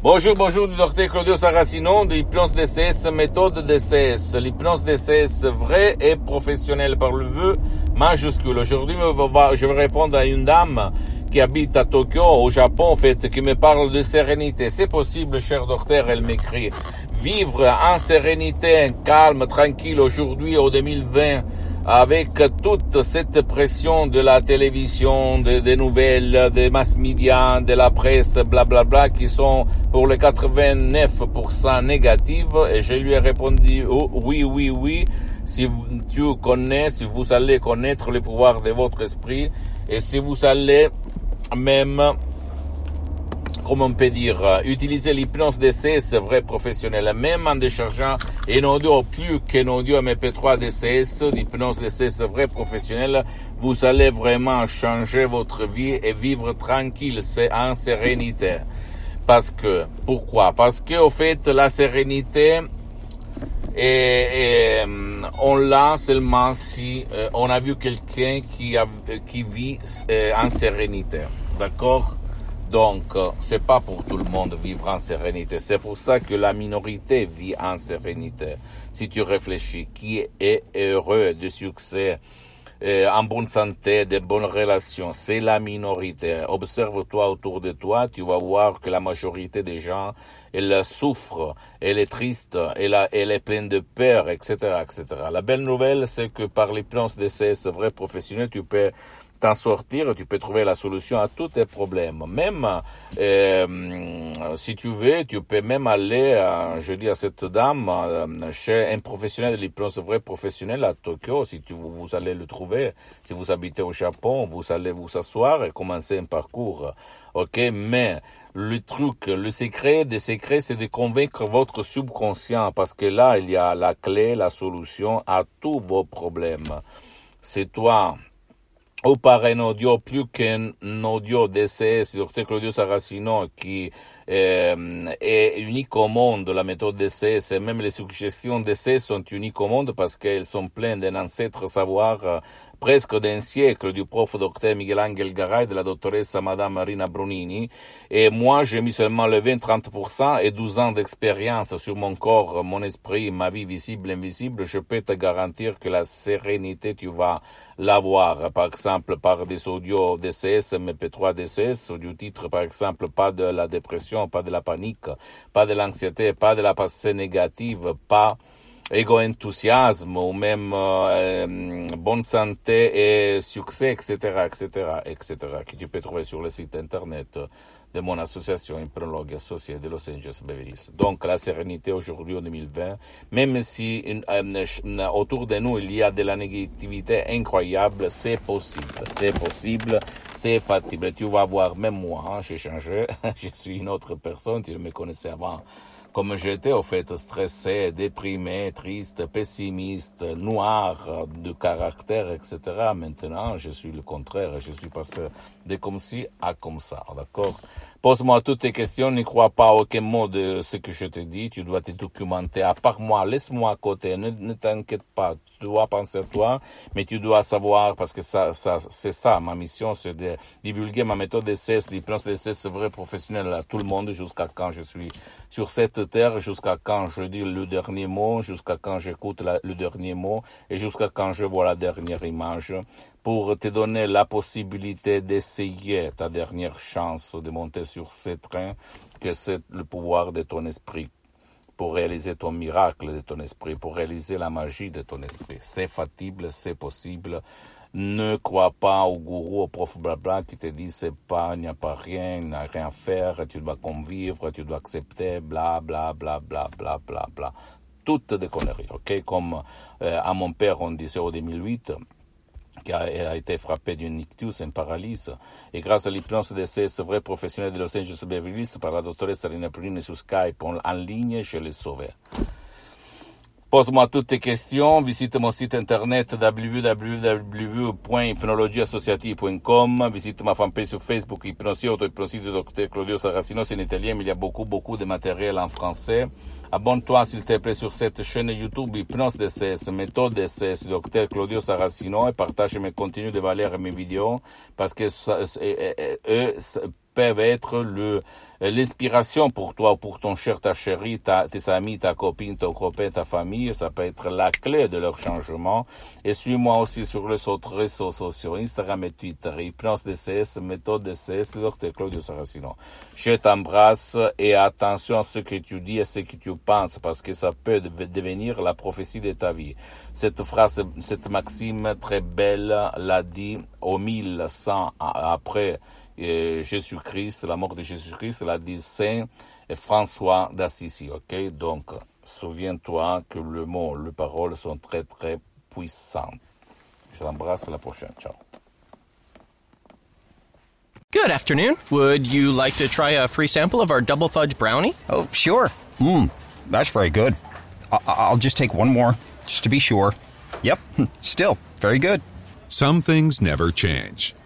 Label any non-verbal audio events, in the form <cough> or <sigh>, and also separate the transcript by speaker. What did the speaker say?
Speaker 1: Bonjour, bonjour du docteur Claudio Saracino de l'hypnose DCS, méthode DCS. L'hypnose DCS vraie et professionnelle par le vœu majuscule. Aujourd'hui, je vais répondre à une dame qui habite à Tokyo, au Japon, en fait, qui me parle de sérénité. C'est possible, cher docteur, elle m'écrit. Vivre en sérénité, calme, tranquille aujourd'hui, au 2020, avec toute cette pression de la télévision, des nouvelles, des mass médias, de la presse, blablabla, bla, bla, qui sont pour les 89% négatives. Et je lui ai répondu, oh, oui, oui, oui, si tu connais, si vous allez connaître le pouvoir de votre esprit, et si vous allez même comme on peut dire, euh, utiliser l'hypnose DCS vrai professionnel, même en déchargeant un audio plus qu'un audio MP3 DCS, l'hypnose DCS vrai professionnel, vous allez vraiment changer votre vie et vivre tranquille, c'est en sérénité. Parce que, pourquoi? Parce que, au fait, la sérénité, et, on l'a seulement si euh, on a vu quelqu'un qui, qui vit euh, en sérénité. D'accord? Donc, euh, c'est pas pour tout le monde vivre en sérénité. C'est pour ça que la minorité vit en sérénité. Si tu réfléchis, qui est heureux de succès, euh, en bonne santé, de bonnes relations, c'est la minorité. Observe-toi autour de toi, tu vas voir que la majorité des gens, elle souffre, elle est triste, elle, est pleine de peur, etc., etc. La belle nouvelle, c'est que par les plans de ces vrais professionnels, tu peux t'en sortir, tu peux trouver la solution à tous tes problèmes. Même euh, si tu veux, tu peux même aller, euh, je dis à cette dame, euh, chez un professionnel de l'hypnose vrai professionnel à Tokyo, si tu, vous allez le trouver. Si vous habitez au Japon, vous allez vous asseoir et commencer un parcours. Ok, mais le truc, le secret des secrets, c'est de convaincre votre subconscient parce que là, il y a la clé, la solution à tous vos problèmes. C'est toi ou par un audio plus qu'un audio DCS, docteur Claudio Saracino, qui euh, est unique au monde, la méthode DCS, et même les suggestions DCS sont uniques au monde parce qu'elles sont pleines d'un ancêtre savoir euh, presque d'un siècle du prof docteur Miguel Angel Garay, de la doctoresse Madame Marina Brunini. Et moi, j'ai mis seulement le 20-30% et 12 ans d'expérience sur mon corps, mon esprit, ma vie visible, invisible. Je peux te garantir que la sérénité, tu vas l'avoir. Par exemple, par des audios DCS, MP3 DCS, du titre, par exemple, pas de la dépression, pas de la panique, pas de l'anxiété, pas de la pensée négative, pas égo-enthousiasme ou même euh, bonne santé et succès, etc., etc., etc., que tu peux trouver sur le site internet de mon association Hypnologue associée de Los Angeles Beverly. Donc la sérénité aujourd'hui en 2020, même si euh, autour de nous il y a de la négativité incroyable, c'est possible, c'est possible, c'est factible. Tu vas voir, même moi, hein, j'ai changé, <laughs> je suis une autre personne, tu me connaissais avant comme j'étais au fait stressé, déprimé, triste, pessimiste, noir de caractère, etc. Maintenant, je suis le contraire. Je suis passé de comme ci à comme ça. D'accord? Pose-moi toutes tes questions. Ne crois pas aucun mot de ce que je te dis. Tu dois te documenter. À part moi, laisse-moi à côté. Ne, t'inquiète pas. Tu dois penser à toi, mais tu dois savoir, parce que ça, ça, c'est ça, ma mission, c'est de divulguer ma méthode d'essai, l'hypnose d'essai, c'est vrai professionnel à tout le monde jusqu'à quand je suis sur cette jusqu'à quand je dis le dernier mot, jusqu'à quand j'écoute le dernier mot et jusqu'à quand je vois la dernière image pour te donner la possibilité d'essayer ta dernière chance de monter sur ce train que c'est le pouvoir de ton esprit pour réaliser ton miracle de ton esprit, pour réaliser la magie de ton esprit. C'est factible, c'est possible. Ne crois pas au gourou, au prof blabla qui te dit c'est pas, il n'y a pas rien, il n'y a rien à faire, tu dois convivre, tu dois accepter, bla bla bla bla bla bla bla. Toutes des conneries, ok? Comme euh, à mon père on disait au 2008, qui a, été frappé d'une ictus, un paralyse. Et grâce à l'hypnose DCS vrai professionnel de Los Angeles Beverly par la doctoresse Sarina Prini sur Skype en, en ligne, je l'ai sauvé. Pose-moi toutes tes questions, visite mon site internet www.hypnologieassociative.com, visite ma fanpage sur Facebook, Hypnosie Auto, Hypnosie du Dr Claudio Saracino, c'est en italien, mais il y a beaucoup, beaucoup de matériel en français. Abonne-toi, s'il te plaît, sur cette chaîne YouTube Hypnose DCS, méthode DCS, Dr Claudio Saracino, et partage mes contenus de valeur et mes vidéos, parce que peuvent être le, l'inspiration pour toi, pour ton cher, ta chérie, ta, tes amis, ta copine, ton copain, ta famille. Ça peut être la clé de leur changement. Et suis-moi aussi sur les autres réseaux sociaux, Instagram et Twitter, Hypnose DCS, méthode DCS, Dr Claudio Saracino. Je t'embrasse et attention à ce que tu dis et ce que tu penses parce que ça peut devenir la prophétie de ta vie. Cette phrase, cette maxime très belle l'a dit au 1100 après Jésus-Christ, la mort de Jésus-Christ, l'a dit Saint François d'Assisi, ok? Donc, souviens-toi que le mot, les paroles sont très, très puissantes. Je t'embrasse, à la prochaine. Ciao.
Speaker 2: Good afternoon. Would you like to try a free sample of our double fudge brownie?
Speaker 3: Oh, sure. Mmm, that's very good. I- I'll just take one more, just to be sure. Yep, hmm, still very good.
Speaker 4: Some things never change,